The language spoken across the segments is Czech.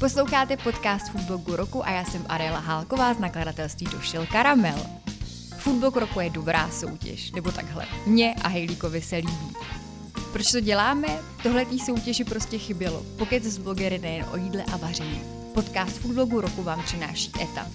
Posloucháte podcast Foodblogu roku a já jsem Ariela Hálková z nakladatelství Došel Karamel. Foodblog roku je dobrá soutěž, nebo takhle. Mně a Hejlíkovi se líbí. Proč to děláme? Tohle tý soutěži prostě chybělo. Pokud z blogery nejen o jídle a vaření. Podcast Foodblogu roku vám přináší ETA.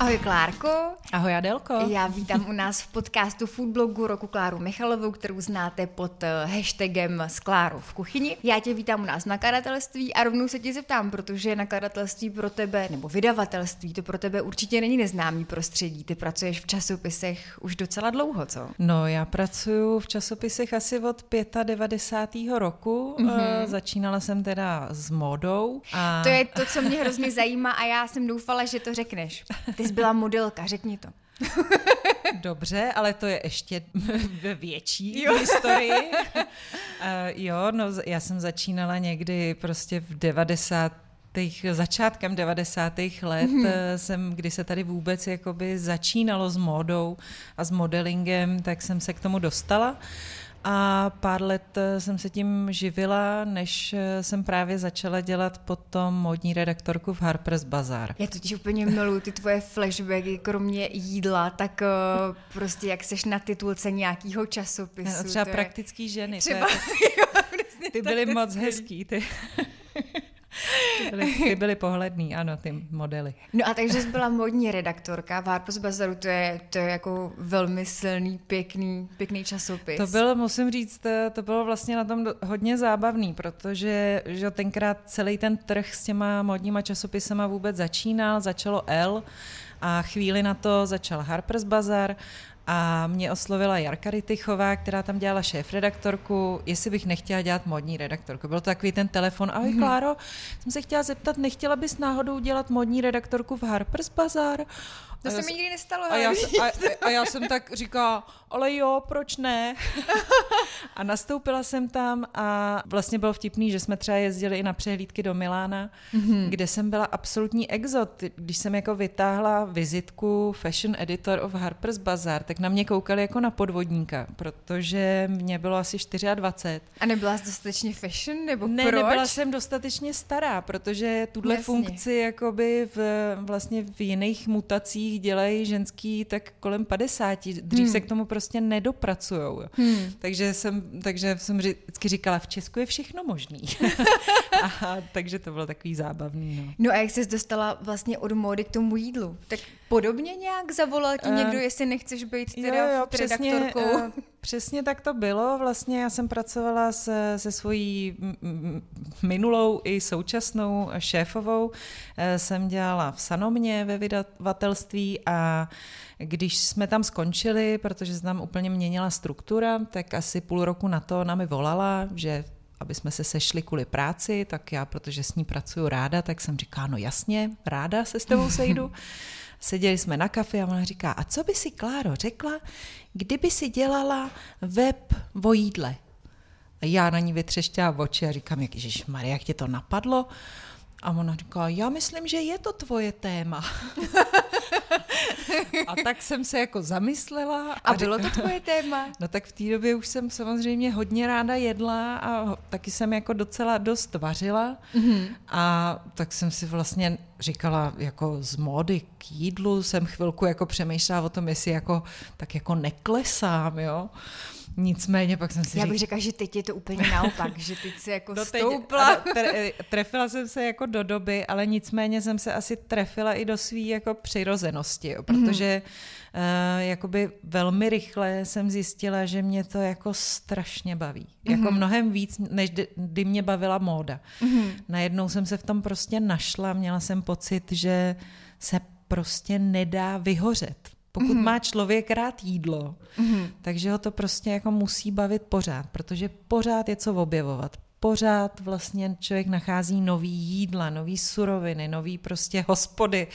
Ahoj Klárko. Ahoj Adelko. Já vítám u nás v podcastu Foodblogu roku Kláru Michalovou, kterou znáte pod eh, hashtagem s Klárou v kuchyni. Já tě vítám u nás v nakladatelství a rovnou se ti zeptám, protože nakladatelství pro tebe, nebo vydavatelství, to pro tebe určitě není neznámý prostředí. Ty pracuješ v časopisech už docela dlouho, co? No, já pracuji v časopisech asi od 95. roku. Mm-hmm. Začínala jsem teda s módou. A... To je to, co mě hrozně zajímá a já jsem doufala, že to řekneš. Ty jsi byla modelka, řekni to. Dobře, ale to je ještě ve větší jo. historii. uh, jo, no já jsem začínala někdy prostě v 90 těch začátkem 90. let mm-hmm. jsem, kdy se tady vůbec jakoby začínalo s módou a s modelingem, tak jsem se k tomu dostala. A pár let eh, jsem se tím živila, než eh, jsem právě začala dělat potom modní redaktorku v Harper's Bazaar. Já totiž úplně miluji ty tvoje flashbacky, kromě jídla, tak uh, prostě jak seš na titulce nějakého časopisu. No, třeba praktický ženy. Třeba, to je, ty byly moc hezký. Ty. Ty byly, ty byly pohledný, ano, ty modely. No a takže jsi byla modní redaktorka v Harper's Bazaru, to je, to je jako velmi silný, pěkný, pěkný časopis. To bylo, musím říct, to bylo vlastně na tom hodně zábavný, protože že tenkrát celý ten trh s těma modníma časopisama vůbec začínal, začalo L, a chvíli na to začal Harper's Bazaar a mě oslovila Jarka Rytychová, která tam dělala šéf-redaktorku, jestli bych nechtěla dělat modní redaktorku. Byl to takový ten telefon, ahoj mm-hmm. Kláro, jsem se chtěla zeptat, nechtěla bys náhodou dělat modní redaktorku v Harper's Bazaar? To a se mi nikdy nestalo. A já, a, a já jsem tak říkala, ale jo, proč ne? a nastoupila jsem tam a vlastně bylo vtipný, že jsme třeba jezdili i na přehlídky do Milána, mm-hmm. kde jsem byla absolutní exot. Když jsem jako vytáhla vizitku Fashion Editor of Harper's Bazaar, tak na mě koukali jako na podvodníka, protože mě bylo asi 24. A nebyla jsi dostatečně fashion, nebo ne, proč? nebyla jsem dostatečně stará, protože tuhle Jasně. funkci jakoby v, vlastně v jiných mutacích dělají ženský tak kolem 50. Dřív hmm. se k tomu prostě nedopracujou. Hmm. Takže jsem, takže jsem vždycky říkala, v Česku je všechno možný. a, takže to bylo takový zábavný. No. no a jak jsi dostala vlastně od módy k tomu jídlu? Tak podobně nějak zavolal ti uh, někdo, jestli nechceš být teda jo, jo, přesně, redaktorkou? Uh, přesně tak to bylo. Vlastně já jsem pracovala se, se svojí minulou i současnou šéfovou. Eh, jsem dělala v Sanomě ve vydavatelství a když jsme tam skončili, protože se tam úplně měnila struktura, tak asi půl roku na to ona mi volala, že aby jsme se sešli kvůli práci, tak já, protože s ní pracuju ráda, tak jsem říkala, no jasně, ráda se s tebou sejdu. Seděli jsme na kafe a ona říká, a co by si, Kláro, řekla, kdyby si dělala web o jídle? A já na ní vytřeštěla oči a říkám, jak Maria, jak tě to napadlo? A ona říká, já myslím, že je to tvoje téma. a tak jsem se jako zamyslela. A, a bylo to tvoje téma? No tak v té době už jsem samozřejmě hodně ráda jedla a taky jsem jako docela dost vařila. Mm-hmm. A tak jsem si vlastně říkala, jako z módy k jídlu jsem chvilku jako přemýšlela o tom, jestli jako tak jako neklesám, jo. Nicméně pak jsem si Já bych řík... řekla, že teď je to úplně naopak, že teď se jako no stoupla. Teď, tre, trefila jsem se jako do doby, ale nicméně jsem se asi trefila i do své jako přirozenosti, jo, protože mm. uh, jakoby velmi rychle jsem zjistila, že mě to jako strašně baví. Mm. Jako mnohem víc, než kdy mě bavila móda. Mm. Najednou jsem se v tom prostě našla, měla jsem pocit, že se prostě nedá vyhořet. Pokud mm-hmm. má člověk rád jídlo, mm-hmm. takže ho to prostě jako musí bavit pořád, protože pořád je co objevovat, pořád vlastně člověk nachází nový jídla, nový suroviny, nový prostě hospody.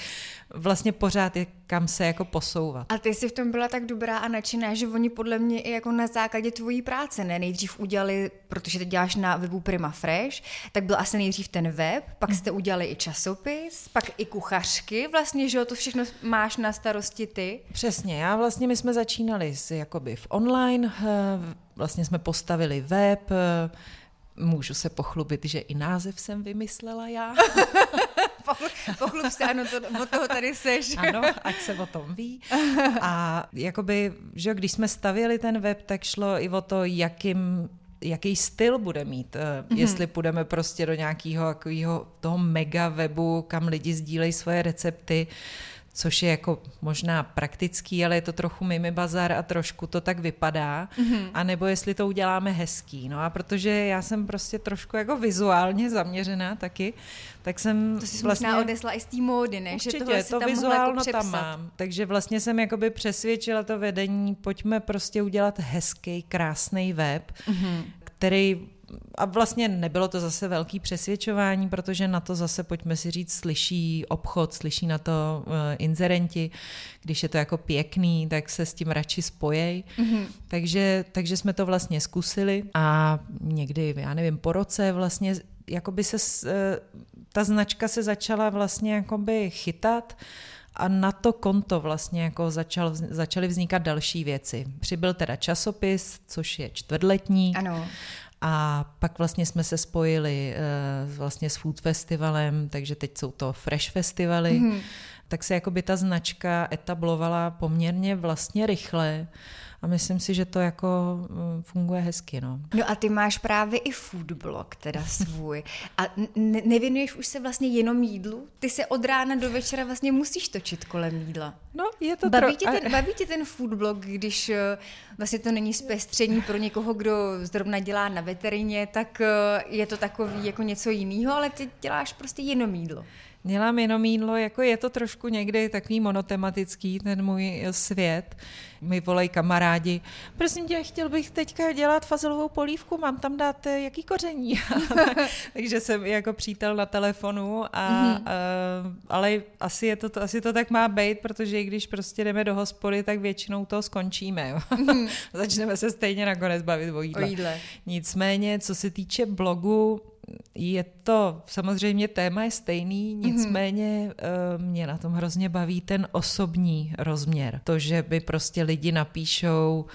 Vlastně pořád je kam se jako posouvat. A ty jsi v tom byla tak dobrá a nadšená, že oni podle mě i jako na základě tvojí práce, ne? Nejdřív udělali, protože ty děláš na webu Prima Fresh, tak byl asi nejdřív ten web, pak jste udělali i časopis, pak i kuchařky, vlastně, že jo, to všechno máš na starosti ty. Přesně, já vlastně, my jsme začínali s, jakoby v online, eh, vlastně jsme postavili web, eh, Můžu se pochlubit, že i název jsem vymyslela já. Pochlup se, ano, to, od toho tady seš. Ano, ať se o tom ví. A jakoby, že když jsme stavěli ten web, tak šlo i o to, jakým jaký styl bude mít, mm-hmm. jestli půjdeme prostě do nějakého takového toho mega webu, kam lidi sdílejí svoje recepty, což je jako možná praktický, ale je to trochu mimi bazar a trošku to tak vypadá, mm-hmm. a nebo jestli to uděláme hezký. No a protože já jsem prostě trošku jako vizuálně zaměřená taky, tak jsem To jsi vlastně... možná odesla i z té módy, ne? Určitě, že tohle to tam vizuálno jako tam mám. Takže vlastně jsem jakoby přesvědčila to vedení, pojďme prostě udělat hezký, krásný web, mm-hmm. který a vlastně nebylo to zase velký přesvědčování, protože na to zase, pojďme si říct, slyší obchod, slyší na to uh, inzerenti, když je to jako pěkný, tak se s tím radši spojej. Mm-hmm. Takže, takže jsme to vlastně zkusili a někdy, já nevím, po roce vlastně jakoby se, uh, ta značka se začala vlastně jakoby chytat, a na to konto vlastně jako začal, začaly vznikat další věci. Přibyl teda časopis, což je čtvrtletní. Ano. A pak vlastně jsme se spojili uh, vlastně s Food Festivalem, takže teď jsou to Fresh Festivaly. Mm-hmm. Tak se jako by ta značka etablovala poměrně vlastně rychle a myslím si, že to jako mm, funguje hezky. No, no a ty máš právě i foodblog, teda svůj. A ne- nevěnuješ už se vlastně jenom jídlu? Ty se od rána do večera vlastně musíš točit kolem jídla. No, je to baví, tro... tě ten, baví tě ten foodblog, když eh, vlastně to není zpestření pro někoho, kdo zrovna dělá na veterině, tak eh, je to takový jako něco jiného, ale ty děláš prostě jenom jídlo. Dělám jenom jídlo, jako je to trošku někdy takový monotematický, ten můj svět. Mi volají kamarádi, prosím tě, chtěl bych teďka dělat fazelovou polívku, mám tam dát eh, jaký koření. Takže jsem jako přítel na telefonu, a, mm-hmm. a, ale asi, je to, asi to tak má být, protože i když prostě jdeme do hospody, tak většinou to skončíme. Mm-hmm. Začneme se stejně nakonec bavit o jídle. o jídle. Nicméně, co se týče blogu, je to, samozřejmě téma je stejný, mhm. nicméně mm-hmm. mě na tom hrozně baví ten osobní rozměr. To, že by prostě lidi napíšou,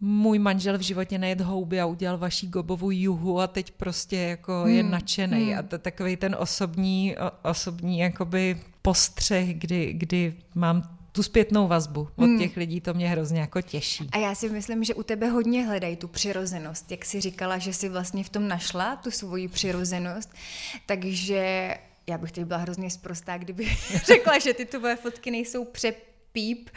můj manžel v životě nejet houby a udělal vaší gobovou juhu a teď prostě jako hmm. je nadšený. Hmm. A to takový ten osobní, osobní jakoby postřeh, kdy, kdy mám tu zpětnou vazbu od hmm. těch lidí, to mě hrozně jako těší. A já si myslím, že u tebe hodně hledají tu přirozenost. Jak jsi říkala, že jsi vlastně v tom našla tu svoji přirozenost, takže já bych teď byla hrozně zprostá, kdyby řekla, že ty tvoje fotky nejsou přep píp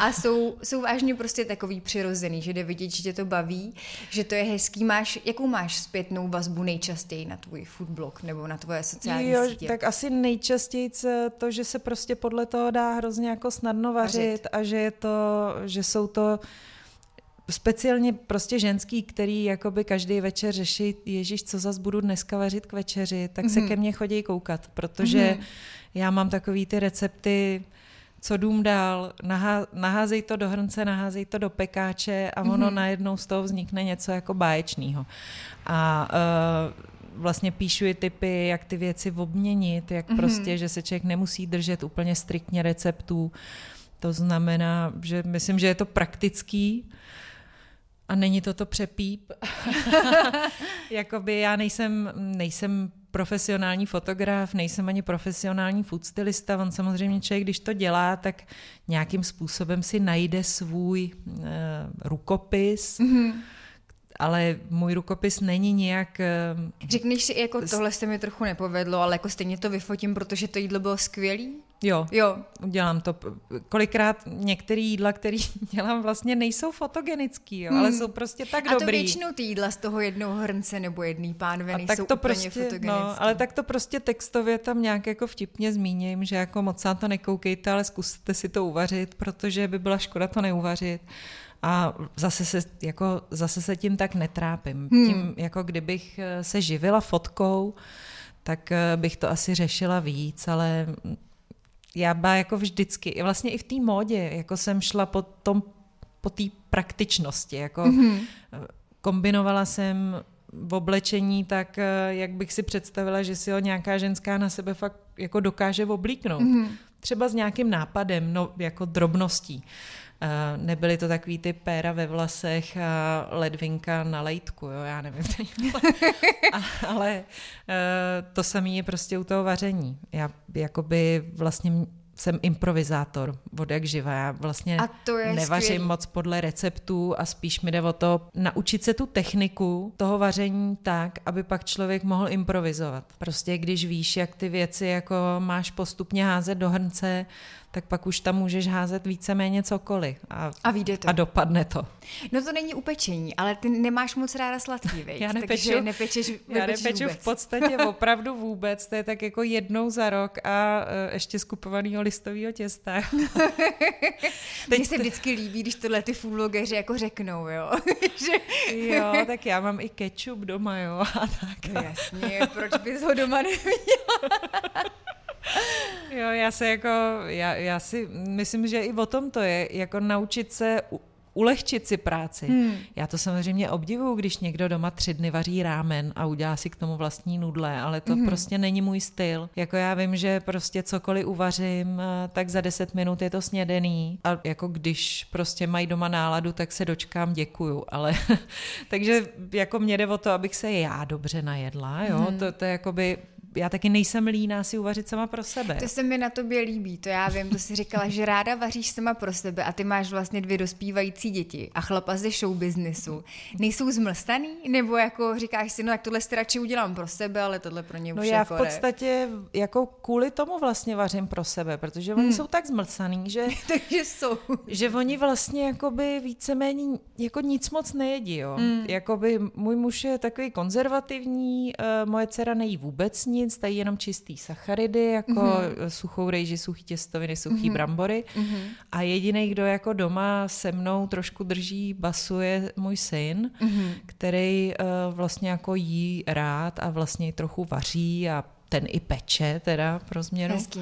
a jsou, jsou vážně prostě takový přirozený, že jde vidět, že tě to baví, že to je hezký. Máš, jakou máš zpětnou vazbu nejčastěji na tvůj foodblog nebo na tvoje sociální jo, sítě? tak asi nejčastěji to, že se prostě podle toho dá hrozně jako snadno vařit, vařit. a že je to, že jsou to speciálně prostě ženský, který jakoby každý večer řeší, ježíš, co zas budu dneska vařit k večeři, tak mm-hmm. se mhm. ke mně chodí koukat, protože mm-hmm. já mám takový ty recepty, co dům dál, nahá, naházej to do hrnce, naházej to do pekáče a ono mm-hmm. najednou z toho vznikne něco jako báječného. A uh, vlastně píšu i typy, jak ty věci obměnit, jak mm-hmm. prostě, že se člověk nemusí držet úplně striktně receptů. To znamená, že myslím, že je to praktický, a není to to přepíp. Jakoby já nejsem, nejsem profesionální fotograf, nejsem ani profesionální food stylista, on samozřejmě člověk, když to dělá, tak nějakým způsobem si najde svůj uh, rukopis, mm-hmm ale můj rukopis není nějak... Řekneš si, jako tohle se mi trochu nepovedlo, ale jako stejně to vyfotím, protože to jídlo bylo skvělý? Jo, jo, udělám to. Kolikrát některé jídla, které dělám, vlastně nejsou fotogenický, jo, hmm. ale jsou prostě tak a dobrý. A to většinou ty jídla z toho jednoho hrnce nebo jedný pánve nejsou tak to úplně prostě. No, ale tak to prostě textově tam nějak jako vtipně zmíním, že jako moc na to nekoukejte, ale zkuste si to uvařit, protože by byla škoda to neuvařit. A zase se, jako, zase se tím tak netrápím. Hmm. Tím, jako kdybych eh, se živila fotkou, tak eh, bych to asi řešila víc, ale já byla jako vždycky, vlastně i v té módě, jako jsem šla po tom, po té praktičnosti, jako mm-hmm. kombinovala jsem v oblečení tak, eh, jak bych si představila, že si ho nějaká ženská na sebe fakt jako dokáže oblíknout. Mm-hmm. třeba s nějakým nápadem, no jako drobností. Nebyly to takový ty péra ve vlasech a ledvinka na lejtku, jo, já nevím. ale to samé je prostě u toho vaření. Já jakoby vlastně jsem improvizátor od jak živa. Já vlastně a to je nevařím skvělý. moc podle receptů a spíš mi jde o to naučit se tu techniku toho vaření tak, aby pak člověk mohl improvizovat. Prostě když víš, jak ty věci jako máš postupně házet do hrnce, tak pak už tam můžeš házet víceméně cokoliv. A, a vyjde to. A dopadne to. No to není upečení, ale ty nemáš moc ráda sladký, veď? Já nepeču, Takže nepečeš, já nepeču vůbec. v podstatě opravdu vůbec, to je tak jako jednou za rok a uh, ještě skupovanýho listového těsta. Teď Mně se vždycky líbí, když tohle ty foodblogeři jako řeknou, jo. jo, tak já mám i ketchup doma, jo, a tak. No jasně, proč bys ho doma neměla? Jo, já se jako, já, já si myslím, že i o tom to je, jako naučit se ulehčit si práci. Hmm. Já to samozřejmě obdivuju, když někdo doma tři dny vaří rámen a udělá si k tomu vlastní nudle, ale to hmm. prostě není můj styl. Jako já vím, že prostě cokoliv uvařím, eh, tak za deset minut je to snědený a jako když prostě mají doma náladu, tak se dočkám, děkuju, ale takže jako mě jde o to, abych se já dobře najedla, jo, hmm. to, to je jakoby já taky nejsem líná si uvařit sama pro sebe. To se mi na tobě líbí, to já vím, to si říkala, že ráda vaříš sama pro sebe a ty máš vlastně dvě dospívající děti a chlapa ze show businessu. Nejsou zmlstaný? Nebo jako říkáš si, no tak tohle si radši udělám pro sebe, ale tohle pro ně no už já jako v podstatě ne. jako kvůli tomu vlastně vařím pro sebe, protože oni hmm. jsou tak zmlsaný, že, Takže jsou. že oni vlastně jakoby víceméně jako nic moc nejedí, jo. Hmm. Jakoby můj muž je takový konzervativní, uh, moje dcera nejí vůbec nic, nic, tady jenom čistý sacharidy, jako mm-hmm. suchou rejži, suchý těstoviny, suchý mm-hmm. brambory. Mm-hmm. A jediný, kdo jako doma se mnou trošku drží basu, je můj syn, mm-hmm. který uh, vlastně jako jí rád a vlastně trochu vaří a ten i peče teda pro změnu. Hezký.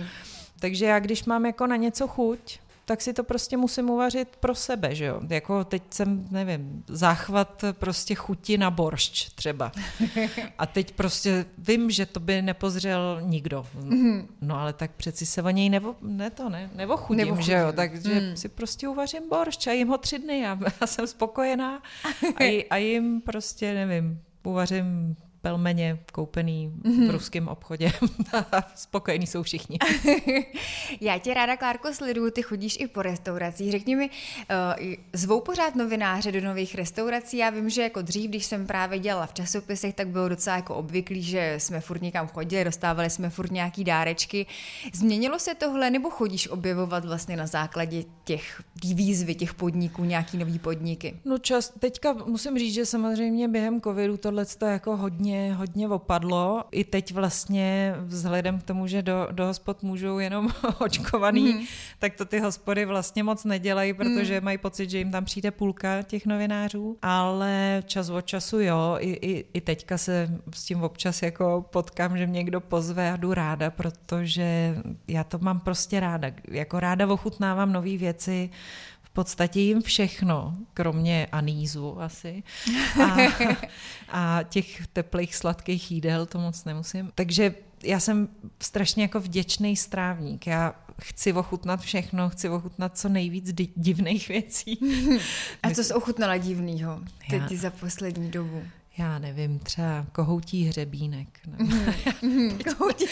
Takže já, když mám jako na něco chuť, tak si to prostě musím uvařit pro sebe, že jo. Jako teď jsem, nevím, záchvat prostě chuti na boršč třeba. A teď prostě vím, že to by nepozřel nikdo. Mhm. No ale tak přeci se o něj nebo, ne to, ne, nebo chudím, nebo že jo. Takže mm. si prostě uvařím boršč a jim ho tři dny a já jsem spokojená a, a jim prostě, nevím, uvařím pelmeně koupený mm-hmm. v ruském obchodě. Spokojení jsou všichni. Já tě ráda, Klárko, sleduju, ty chodíš i po restauracích. Řekni mi, uh, zvou pořád novináře do nových restaurací? Já vím, že jako dřív, když jsem právě dělala v časopisech, tak bylo docela jako obvyklý, že jsme furt někam chodili, dostávali jsme furt nějaký dárečky. Změnilo se tohle, nebo chodíš objevovat vlastně na základě těch výzvy těch podniků, nějaký nový podniky? No čas, teďka musím říct, že samozřejmě během covidu tohle to jako hodně hodně, hodně opadlo. I teď vlastně vzhledem k tomu, že do, do hospod můžou jenom očkovaný, mm. tak to ty hospody vlastně moc nedělají, protože mm. mají pocit, že jim tam přijde půlka těch novinářů. Ale čas od času jo, i, i, i teďka se s tím občas jako potkám, že mě někdo pozve a jdu ráda, protože já to mám prostě ráda. Jako ráda ochutnávám nové věci, v podstatě jim všechno, kromě anízu asi. A, a těch teplých sladkých jídel to moc nemusím. Takže já jsem strašně jako vděčný strávník. Já chci ochutnat všechno, chci ochutnat co nejvíc divných věcí. A co jsi ochutnala divného teď já... za poslední dobu? Já nevím, třeba kohoutí hřebínek. Mm, kohoutí,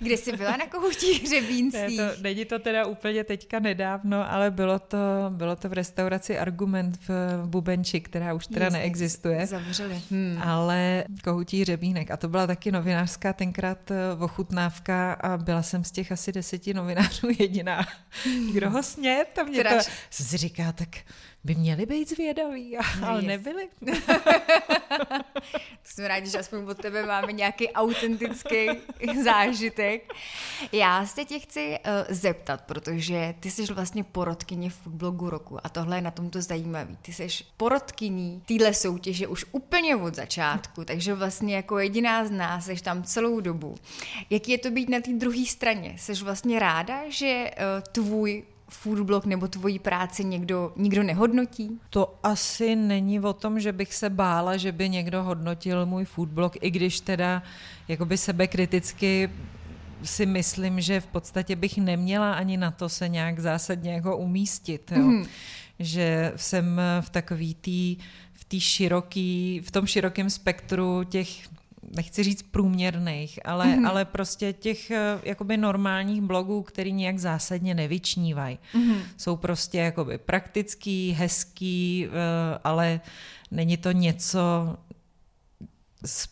kde jsi byla na kohoutí hřebíncích? Ne, to, není to teda úplně teďka nedávno, ale bylo to, bylo to v restauraci Argument v Bubenči, která už teda Jistě, neexistuje. Zavřeli. Hmm. Ale kohoutí hřebínek. A to byla taky novinářská tenkrát eh, ochutnávka a byla jsem z těch asi deseti novinářů jediná. Kdo ho snět? To mě to... Si říká, tak by měli být zvědaví, no ale yes. nebyli. to jsem rádi, že aspoň od tebe máme nějaký autentický zážitek. Já se tě chci uh, zeptat, protože ty jsi vlastně porodkyně foodblogu roku a tohle je na tomto zajímavý. Ty jsi porodkyní téhle soutěže už úplně od začátku, takže vlastně jako jediná z nás jsi tam celou dobu. Jaký je to být na té druhé straně? Jsi vlastně ráda, že uh, tvůj foodblog nebo tvoji práci někdo, nikdo nehodnotí? To asi není o tom, že bych se bála, že by někdo hodnotil můj foodblog, i když teda jakoby sebekriticky si myslím, že v podstatě bych neměla ani na to se nějak zásadně jako umístit. Jo. Mm. Že jsem v takový tý, v tý široký, v tom širokém spektru těch nechci říct průměrných, ale, mm-hmm. ale prostě těch eh, jakoby normálních blogů, který nějak zásadně nevyčnívají. Mm-hmm. Jsou prostě jakoby praktický, hezký, eh, ale není to něco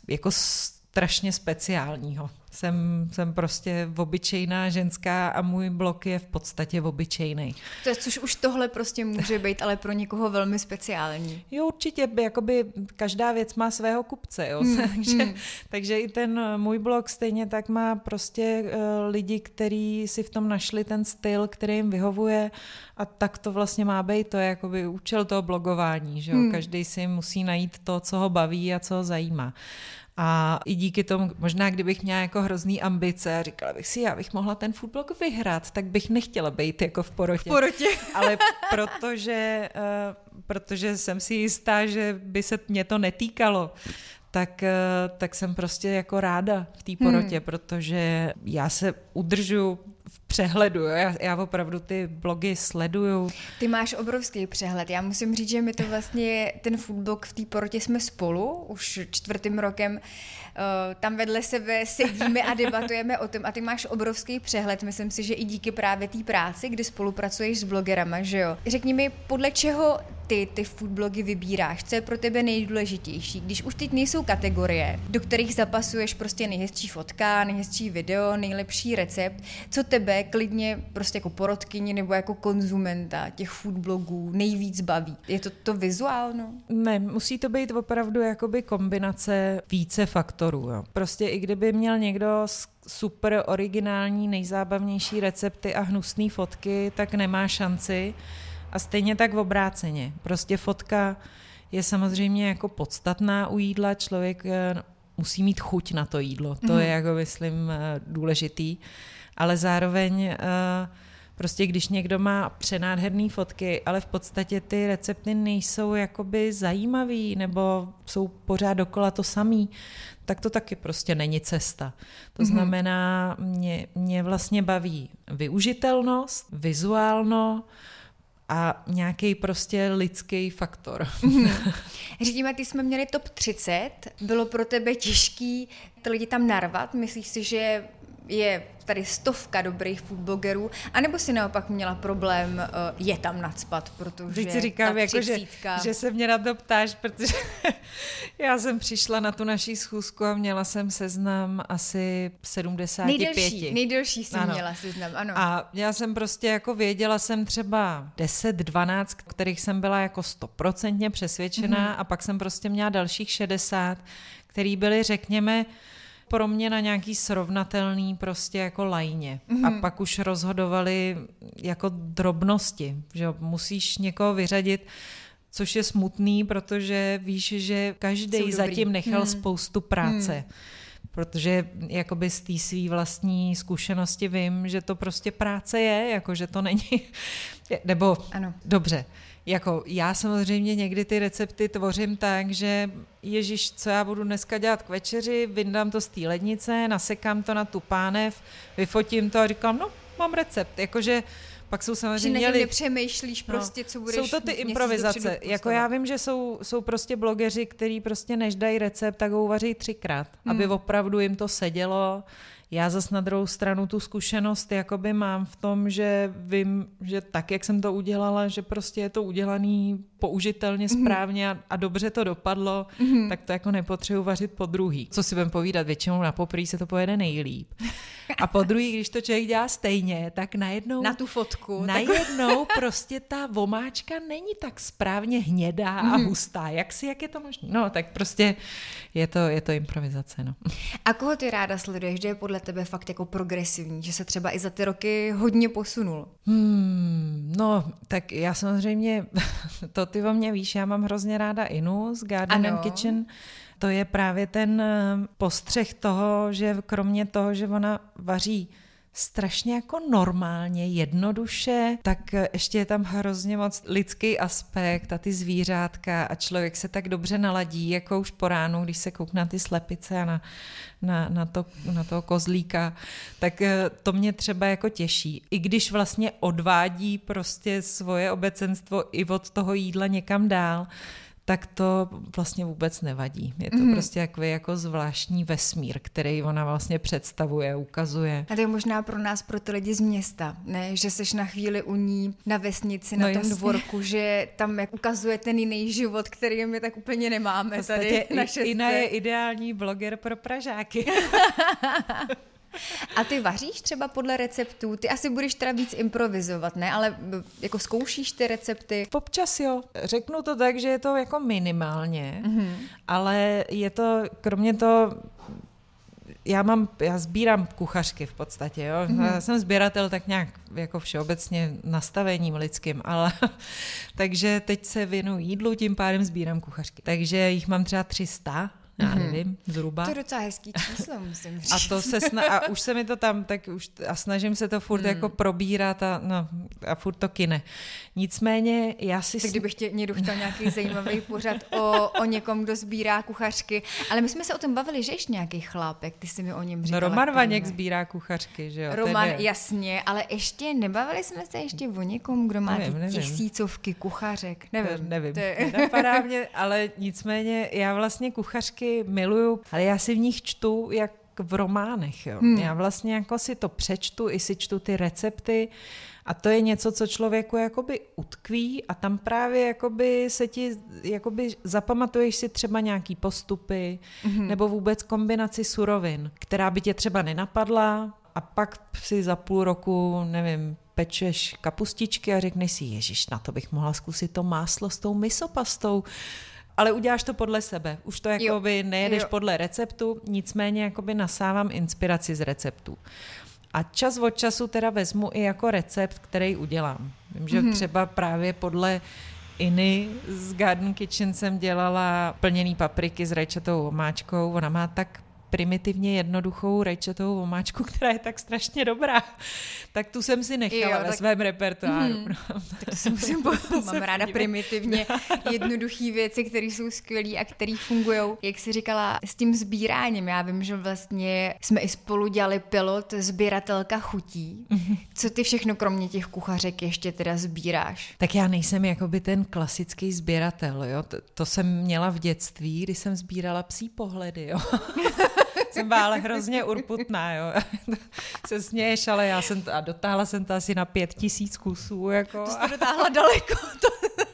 jako strašně speciálního. Jsem, jsem prostě obyčejná ženská a můj blok je v podstatě obyčejný. To je, což už tohle prostě může být, ale pro někoho velmi speciální. Jo, určitě, jakoby každá věc má svého kupce, jo. Hmm, takže, hmm. takže i ten můj blog stejně tak má prostě uh, lidi, kteří si v tom našli ten styl, který jim vyhovuje a tak to vlastně má být, to je jakoby účel toho blogování, že jo. Hmm. Každý si musí najít to, co ho baví a co ho zajímá. A i díky tomu, možná kdybych měla jako hrozný ambice a říkala bych si, já bych mohla ten foodblog vyhrát, tak bych nechtěla být jako v porotě. V porotě. Ale protože, uh, protože jsem si jistá, že by se mě to netýkalo, tak, uh, tak jsem prostě jako ráda v té porotě, hmm. protože já se udržu v přehledu. Jo? Já, já opravdu ty blogy sleduju. Ty máš obrovský přehled. Já musím říct, že my to vlastně, ten foodblog v té porotě jsme spolu už čtvrtým rokem. Uh, tam vedle sebe sedíme a debatujeme o tom a ty máš obrovský přehled. Myslím si, že i díky právě té práci, kdy spolupracuješ s blogerama, že jo. Řekni mi, podle čeho ty ty foodblogy vybíráš? Co je pro tebe nejdůležitější? Když už teď nejsou kategorie, do kterých zapasuješ prostě nejhezčí fotka, nejhezčí video, nejlepší recept, co tebe klidně prostě jako porodkyni nebo jako konzumenta těch foodblogů nejvíc baví? Je to to vizuálno? Ne, musí to být opravdu jakoby kombinace více faktorů. Jo. Prostě i kdyby měl někdo super originální, nejzábavnější recepty a hnusné fotky, tak nemá šanci. A stejně tak v obráceně. Prostě fotka je samozřejmě jako podstatná u jídla, člověk eh, musí mít chuť na to jídlo. To mm. je jako, myslím, eh, důležitý. Ale zároveň eh, prostě když někdo má přenádherné fotky, ale v podstatě ty recepty nejsou jakoby zajímavý nebo jsou pořád dokola to samý, tak to taky prostě není cesta. To mm-hmm. znamená, mě, mě vlastně baví využitelnost, vizuálno, a nějaký prostě lidský faktor. Mhm. Řídíme, ty jsme měli top 30, bylo pro tebe těžký ty lidi tam narvat? Myslíš si, že je tady stovka dobrých foodblogerů, anebo si naopak měla problém uh, je tam nadspat, protože Teď si říkám, jako, že, že se mě na to ptáš, protože já jsem přišla na tu naší schůzku a měla jsem seznam asi 75. Nejdelší, nejdelší jsem ano. měla seznam, ano. A já jsem prostě jako věděla jsem třeba 10, 12, kterých jsem byla jako stoprocentně přesvědčená mm-hmm. a pak jsem prostě měla dalších 60, který byly, řekněme, pro mě na nějaký srovnatelný prostě jako lajně. Mm-hmm. A mhm. pak už rozhodovali jako drobnosti, že musíš někoho vyřadit, což je smutný, protože víš, že každý zatím nechal mm. spoustu práce. Mm. Protože jakoby z té své vlastní zkušenosti vím, že to prostě práce je, jako že to není, nebo ano. dobře, jako já samozřejmě někdy ty recepty tvořím tak, že Ježíš, co já budu dneska dělat k večeři, vyndám to z té lednice, nasekám to na tu pánev, vyfotím to a říkám, no, mám recept. Jakože pak jsou samozřejmě... Že nepřemýšlíš no, prostě, co budeš Jsou to ty improvizace. Jako já vím, že jsou, jsou prostě blogeři, kteří prostě než dají recept, tak ho uvaří třikrát, hmm. aby opravdu jim to sedělo já zas na druhou stranu tu zkušenost jakoby mám v tom, že vím, že tak, jak jsem to udělala, že prostě je to udělaný použitelně mhm. správně a, a dobře to dopadlo, mm-hmm. tak to jako nepotřebuji vařit po druhý. Co si budem povídat, většinou na poprý se to pojede nejlíp. A po druhý, když to člověk dělá stejně, tak najednou... Na tu fotku. Najednou prostě ta vomáčka není tak správně hnědá a mhm. hustá. Jak si, jak je to možné? No, tak prostě je to, je to improvizace, no. A koho ty ráda sleduješ, že je podle tebe fakt jako progresivní, že se třeba i za ty roky hodně posunul? Hmm, no, tak já samozřejmě, to ty o mě víš, já mám hrozně ráda Inu z Garden ano. and Kitchen, to je právě ten eh, postřeh toho, že kromě toho, že ona vaří strašně jako normálně, jednoduše, tak ještě je tam hrozně moc lidský aspekt a ty zvířátka a člověk se tak dobře naladí, jako už po ránu, když se koukne na ty slepice a na, na, na, to, na toho kozlíka, tak eh, to mě třeba jako těší. I když vlastně odvádí prostě svoje obecenstvo i od toho jídla někam dál, tak to vlastně vůbec nevadí. Je to mm. prostě takový jako zvláštní vesmír, který ona vlastně představuje, ukazuje. A to je možná pro nás, pro ty lidi z města, ne? že seš na chvíli u ní na vesnici, na no tom jasně. dvorku, že tam jak ukazuje ten jiný život, který my tak úplně nemáme tady na Ina je ideální bloger pro Pražáky. A ty vaříš třeba podle receptů? Ty asi budeš teda víc improvizovat, ne? Ale jako zkoušíš ty recepty? Občas jo. Řeknu to tak, že je to jako minimálně, mm-hmm. ale je to, kromě to, já mám, já sbírám kuchařky v podstatě, jo. Mm-hmm. Já jsem sběratel tak nějak jako všeobecně nastavením lidským, ale takže teď se věnuji jídlu, tím pádem sbírám kuchařky. Takže jich mám třeba 300 já mm-hmm. nevím, zhruba. To je docela hezký číslo, musím říct. A to se sna- a už se mi to tam, tak už a snažím se to furt mm. jako probírat a, no, a furt to kine. Nicméně já si... Tak kdybych tě někdo chtěl nějaký zajímavý pořad o, o někom, kdo sbírá kuchařky, ale my jsme se o tom bavili, že ještě nějaký chlápek, ty jsi mi o něm říkala. No Roman Vaněk sbírá kuchařky, že jo? Roman, tedy... jasně, ale ještě nebavili jsme se ještě o někom, kdo má nevím, nevím. tisícovky kuchařek, nevím. To, nevím, to je... napadá mě, ale nicméně já vlastně kuchařky miluju, ale já si v nich čtu jak v románech. Jo. Hmm. Já vlastně jako si to přečtu, i si čtu ty recepty a to je něco, co člověku jakoby utkví a tam právě jakoby se ti, jakoby zapamatuješ si třeba nějaký postupy hmm. nebo vůbec kombinaci surovin, která by tě třeba nenapadla a pak si za půl roku, nevím, pečeš kapustičky a řekneš si, ježiš, na to bych mohla zkusit to máslo s tou misopastou ale uděláš to podle sebe. Už to jakoby jo. nejedeš jo. podle receptu, nicméně jakoby nasávám inspiraci z receptu. A čas od času teda vezmu i jako recept, který udělám. Vím, že mm-hmm. třeba právě podle Iny z Garden Kitchen jsem dělala plněný papriky s rajčatou omáčkou. Ona má tak primitivně jednoduchou rajčatovou omáčku, která je tak strašně dobrá. Tak tu jsem si nechala jo, ve tak... svém repertoáru. Hmm. tak to si musím po... Mám ráda primitivně jednoduché věci, které jsou skvělé a které fungují. Jak jsi říkala, s tím sbíráním, já vím, že vlastně jsme i spolu dělali pilot sběratelka chutí. Co ty všechno kromě těch kuchařek ještě teda sbíráš? Tak já nejsem jakoby ten klasický sběratel, jo. To, to jsem měla v dětství, kdy jsem sbírala psí pohledy, jo. Jsem byla ale hrozně urputná, jo. se směješ, ale já jsem to, a dotáhla jsem to asi na pět tisíc kusů, jako. To jsi to dotáhla daleko. To...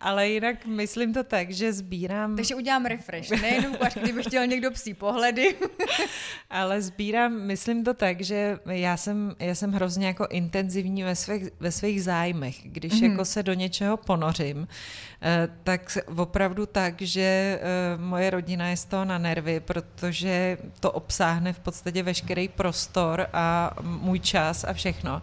Ale jinak myslím to tak, že sbírám... Takže udělám refresh, nejenom až kdyby chtěl někdo psí pohledy. Ale sbírám, myslím to tak, že já jsem, já jsem hrozně jako intenzivní ve svých, ve svých zájmech. Když mm-hmm. jako se do něčeho ponořím, eh, tak opravdu tak, že eh, moje rodina je z toho na nervy, protože to obsáhne v podstatě veškerý prostor a můj čas a všechno.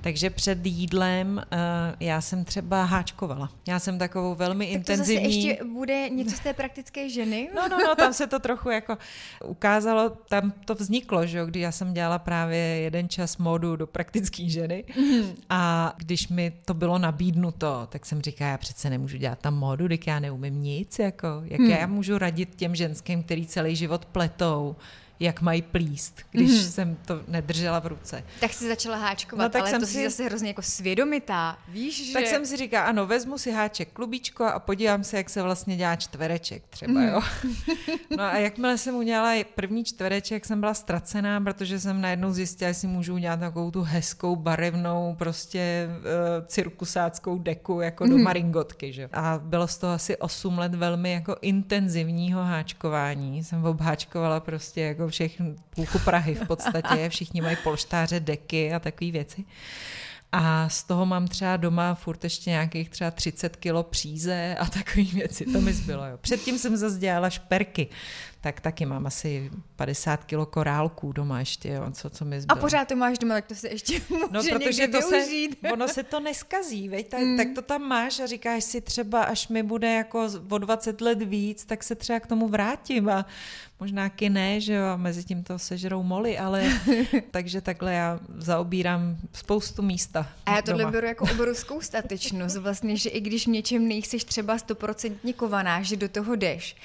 Takže před jídlem eh, já jsem třeba háčkovala. Já jsem takovou velmi tak intenzivní... Tak to zase ještě bude něco z té praktické ženy? No, no, no, tam se to trochu jako ukázalo, tam to vzniklo, že jo, když já jsem dělala právě jeden čas modu do praktické ženy mm-hmm. a když mi to bylo nabídnuto, tak jsem říkala, já přece nemůžu dělat tam modu, když já neumím nic, jako, jak hmm. já můžu radit těm ženským, který celý život pletou, jak mají plíst, když mm-hmm. jsem to nedržela v ruce. Tak si začala háčkovat, no, tak ale jsem to si zase hrozně jako svědomitá, víš, že... Tak jsem si říká, ano, vezmu si háček klubičko a podívám se, jak se vlastně dělá čtvereček třeba, mm. jo. No a jakmile jsem udělala první čtvereček, jsem byla ztracená, protože jsem najednou zjistila, jestli můžu udělat takovou tu hezkou, barevnou, prostě uh, cirkusáckou deku, jako mm. do mhm. maringotky, že A bylo z toho asi 8 let velmi jako intenzivního háčkování. Jsem obháčkovala prostě jako jako všechny půlku Prahy v podstatě, všichni mají polštáře, deky a takové věci. A z toho mám třeba doma furt ještě nějakých třeba 30 kilo příze a takové věci. To mi zbylo. Jo. Předtím jsem zase dělala šperky tak taky mám asi 50 kilo korálků doma ještě, jo, co, co mi zbylo. A pořád to máš doma, tak to se ještě může No, protože to využít. se, ono se to neskazí, veď, tak, mm. tak to tam máš a říkáš si třeba, až mi bude jako o 20 let víc, tak se třeba k tomu vrátím a možná ne, že jo, a mezi tím to sežerou moly, ale takže takhle já zaobírám spoustu místa. A já tohle doma. beru jako obrovskou statečnost, vlastně, že i když v něčem nejseš třeba stoprocentně kovaná, že do toho jdeš.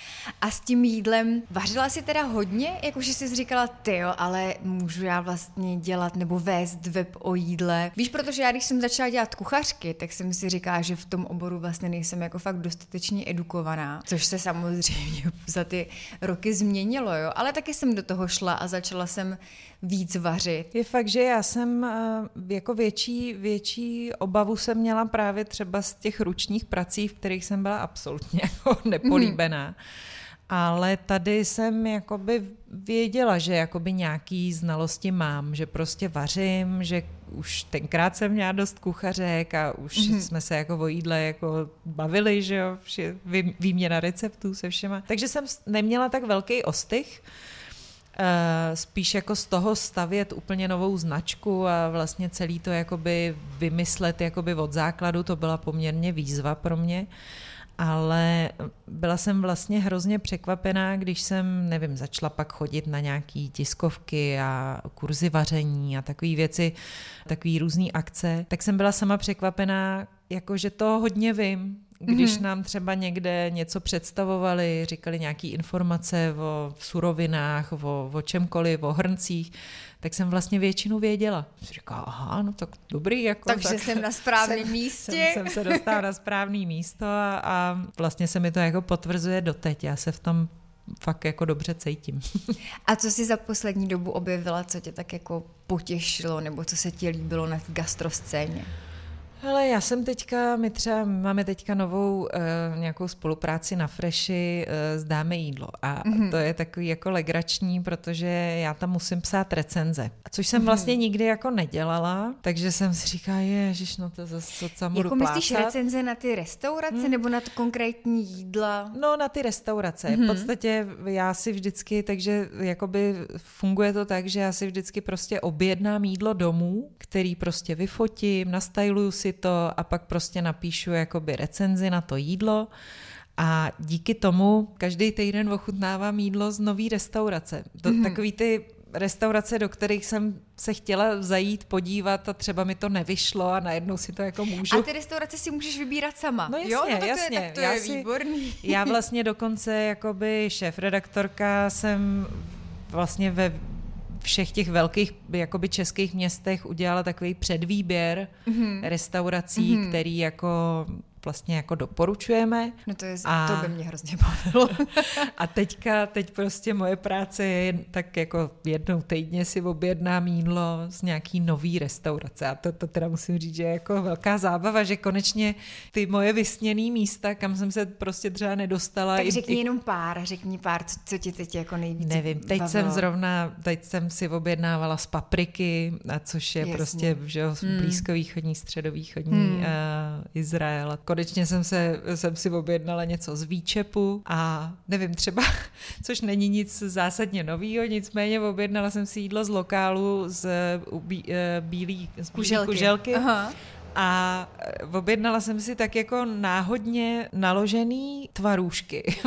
A s tím jídlem vařila si teda hodně, jakože jsi říkala, ty jo, ale můžu já vlastně dělat nebo vést web o jídle. Víš, protože já když jsem začala dělat kuchařky, tak jsem si říkala, že v tom oboru vlastně nejsem jako fakt dostatečně edukovaná, což se samozřejmě za ty roky změnilo, jo, ale taky jsem do toho šla a začala jsem víc vařit. Je fakt, že já jsem eh, jako větší, větší obavu jsem měla právě třeba z těch ručních prací, v kterých jsem byla absolutně jako nepolíbená. Mm. Ale tady jsem jakoby věděla, že jakoby nějaký znalosti mám, že prostě vařím, že už tenkrát jsem měla dost kuchařek a už mm-hmm. jsme se jako o jídle jako bavili, že jo, vý, výměna receptů se všema. Takže jsem neměla tak velký ostych, Uh, spíš jako z toho stavět úplně novou značku a vlastně celý to jakoby vymyslet jakoby od základu, to byla poměrně výzva pro mě. Uh, ale byla jsem vlastně hrozně překvapená, když jsem, nevím, začala pak chodit na nějaký tiskovky a kurzy vaření a takové věci, takové různé akce, tak jsem byla sama překvapená, jako že to hodně vím, když mm-hmm. nám třeba někde něco představovali, říkali nějaké informace o surovinách, o, o čemkoliv, o hrncích, tak jsem vlastně většinu věděla. Jsem říkala, aha, no tak dobrý. Jako, Takže tak jsem na správném místě. Jsem, jsem se dostala na správné místo a, a vlastně se mi to jako potvrzuje doteď. Já se v tom fakt jako dobře cítím. A co jsi za poslední dobu objevila, co tě tak jako potěšilo, nebo co se ti líbilo na gastroscéně? Hele, já jsem teďka, my třeba máme teďka novou uh, nějakou spolupráci na Freshi, uh, zdáme jídlo a mm-hmm. to je takový jako legrační, protože já tam musím psát recenze, což jsem mm-hmm. vlastně nikdy jako nedělala, takže jsem si říkala, ježiš, no to zase co tam Jako myslíš recenze na ty restaurace mm. nebo na to konkrétní jídla? No na ty restaurace, mm-hmm. v podstatě já si vždycky, takže jakoby funguje to tak, že já si vždycky prostě objednám jídlo domů, který prostě vyfotím, nastajluju si si to a pak prostě napíšu jakoby recenzi na to jídlo a díky tomu každý týden ochutnávám jídlo z nový restaurace. To, mm. Takový ty restaurace, do kterých jsem se chtěla zajít, podívat a třeba mi to nevyšlo a najednou si to jako můžu. A ty restaurace si můžeš vybírat sama. No jasně, jo? No, tak jasně. To je, tak to já je si, výborný. Já vlastně dokonce jakoby šéf-redaktorka jsem vlastně ve všech těch velkých jakoby českých městech udělala takový předvýběr mm-hmm. restaurací, mm-hmm. který jako vlastně jako doporučujeme. No to, je, a, to by mě hrozně bavilo. a teďka, teď prostě moje práce je tak jako jednou týdně si objednám jídlo z nějaký nový restaurace a to, to teda musím říct, že je jako velká zábava, že konečně ty moje vysněný místa, kam jsem se prostě třeba nedostala. Tak řekni i, jenom pár, řekni pár, co, co ti teď jako nejvíc Nevím, teď bavilo. jsem zrovna, teď jsem si objednávala z papriky, a což je Jasně. prostě že, hmm. blízkovýchodní, středovýchodní hmm. uh, Izrael konečně jsem, se, jsem si objednala něco z výčepu a nevím, třeba, což není nic zásadně novýho, nicméně objednala jsem si jídlo z lokálu z bí, eh, bílý, z kuželky. kuželky. Aha. A eh, objednala jsem si tak jako náhodně naložený tvarůžky.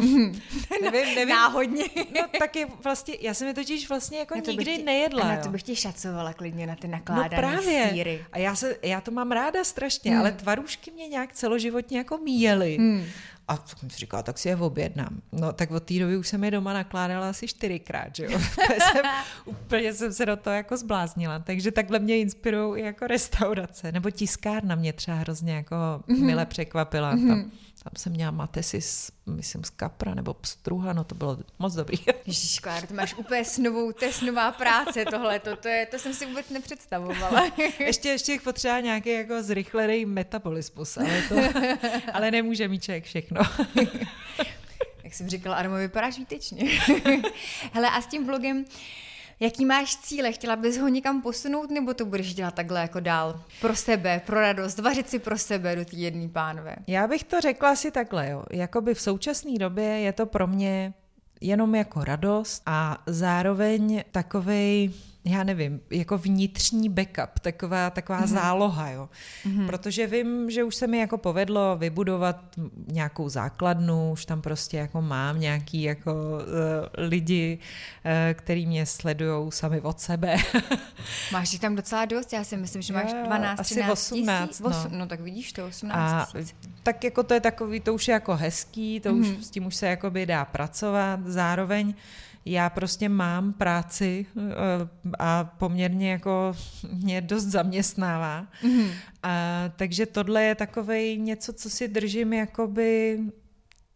nevím, nevím. Náhodně. no taky vlastně, já jsem je totiž vlastně jako nikdy tě, nejedla. Na to bych tě šacovala klidně na ty nakládané no právě. síry. A já, se, já to mám ráda strašně, hmm. ale tvarůžky mě nějak celoživotně jako míjely. Hmm. A tak jsem si říkala, tak si je objednám. No tak od té doby už jsem je doma nakládala asi čtyřikrát, že jo. jsem, úplně jsem se do toho jako zbláznila. Takže takhle mě inspirují i jako restaurace. Nebo tiskárna mě třeba hrozně jako mm-hmm. mile překvapila. Mm-hmm. Tam, tam jsem měla matesy, z, myslím, z kapra nebo pstruha, no to bylo moc dobrý. Ježíš, Klár, ty máš úplně snovou, to je snová práce tohle, to, to, je, to jsem si vůbec nepředstavovala. ještě, ještě potřeba nějaký jako zrychlený metabolismus, ale, to, ale nemůže mít člověk všechno. Jak jsem říkala, Armo, vypadáš výtečně. Hele, a s tím vlogem, Jaký máš cíle? Chtěla bys ho někam posunout, nebo to budeš dělat takhle jako dál? Pro sebe, pro radost, vařit si pro sebe do té jedné pánve. Já bych to řekla asi takhle, jo. Jakoby v současné době je to pro mě jenom jako radost a zároveň takovej já nevím, jako vnitřní backup, taková, taková mm-hmm. záloha, jo. Mm-hmm. Protože vím, že už se mi jako povedlo vybudovat nějakou základnu, už tam prostě jako mám nějaký jako uh, lidi, uh, který mě sledují sami od sebe. Máš jich tam docela dost, já si myslím, že máš 12, Asi 13 18, tisíc. No. no tak vidíš to, 18 tisíc. Tak jako to je takový, to už je jako hezký, to mm-hmm. už mhm. s tím už se jakoby dá pracovat, zároveň já prostě mám práci eh, a poměrně jako mě dost zaměstnává. Mm-hmm. A, takže tohle je takovej něco, co si držím jakoby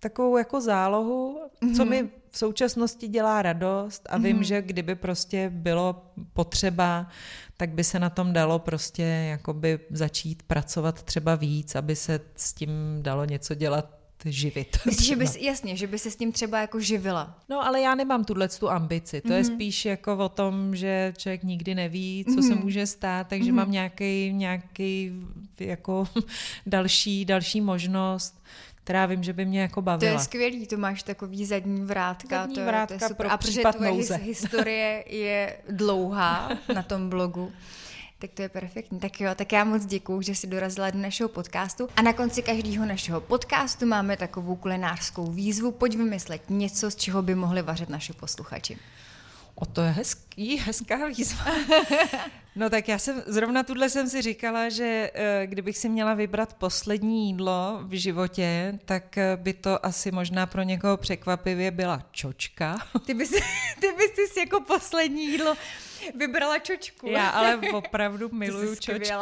takovou jako zálohu, mm-hmm. co mi v současnosti dělá radost a vím, mm-hmm. že kdyby prostě bylo potřeba, tak by se na tom dalo prostě jakoby začít pracovat třeba víc, aby se s tím dalo něco dělat živit. Myslíš, že bys, jasně, že by se s tím třeba jako živila. No, ale já nemám tuhle tu ambici. To mm-hmm. je mhm. spíš jako o tom, že člověk nikdy neví, co mm-hmm. se může stát, takže mm-hmm. mám nějaký, nějaký jako další, další možnost která vím, že by mě jako bavila. To je skvělý, to máš takový zadní vrátka. Zadní to, vrátka to je super. pro A protože tvoje historie je dlouhá na tom blogu, tak to je perfektní. Tak jo, tak já moc děkuju, že jsi dorazila do našeho podcastu. A na konci každého našeho podcastu máme takovou kulinářskou výzvu. Pojď vymyslet něco, z čeho by mohli vařit naši posluchači. O to je hezký, hezká výzva. No tak já jsem, zrovna tuhle jsem si říkala, že eh, kdybych si měla vybrat poslední jídlo v životě, tak eh, by to asi možná pro někoho překvapivě byla čočka. Ty bys, ty bys si jako poslední jídlo vybrala čočku. Já ale opravdu miluju čočku.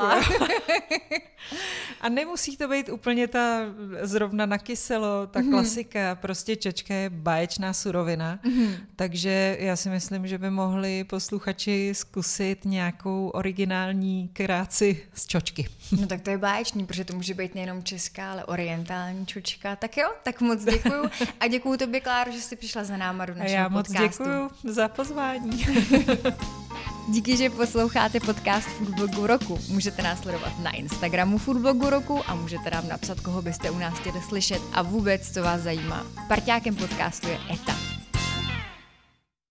A nemusí to být úplně ta zrovna na kyselo, ta mm-hmm. klasika. Prostě čočka je báječná surovina. Mm-hmm. Takže já si myslím, že by mohli posluchači zkusit nějakou originální kráci z čočky. No tak to je báječný, protože to může být nejenom česká, ale orientální čočka. Tak jo, tak moc děkuju. A děkuju tobě, Kláro, že jsi přišla za náma do našeho Já moc podcastu. děkuju za pozvání. Díky, že posloucháte podcast Foodblogu roku. Můžete nás sledovat na Instagramu Foodblogu roku a můžete nám napsat, koho byste u nás chtěli slyšet a vůbec, co vás zajímá. Parťákem podcastu je ETA.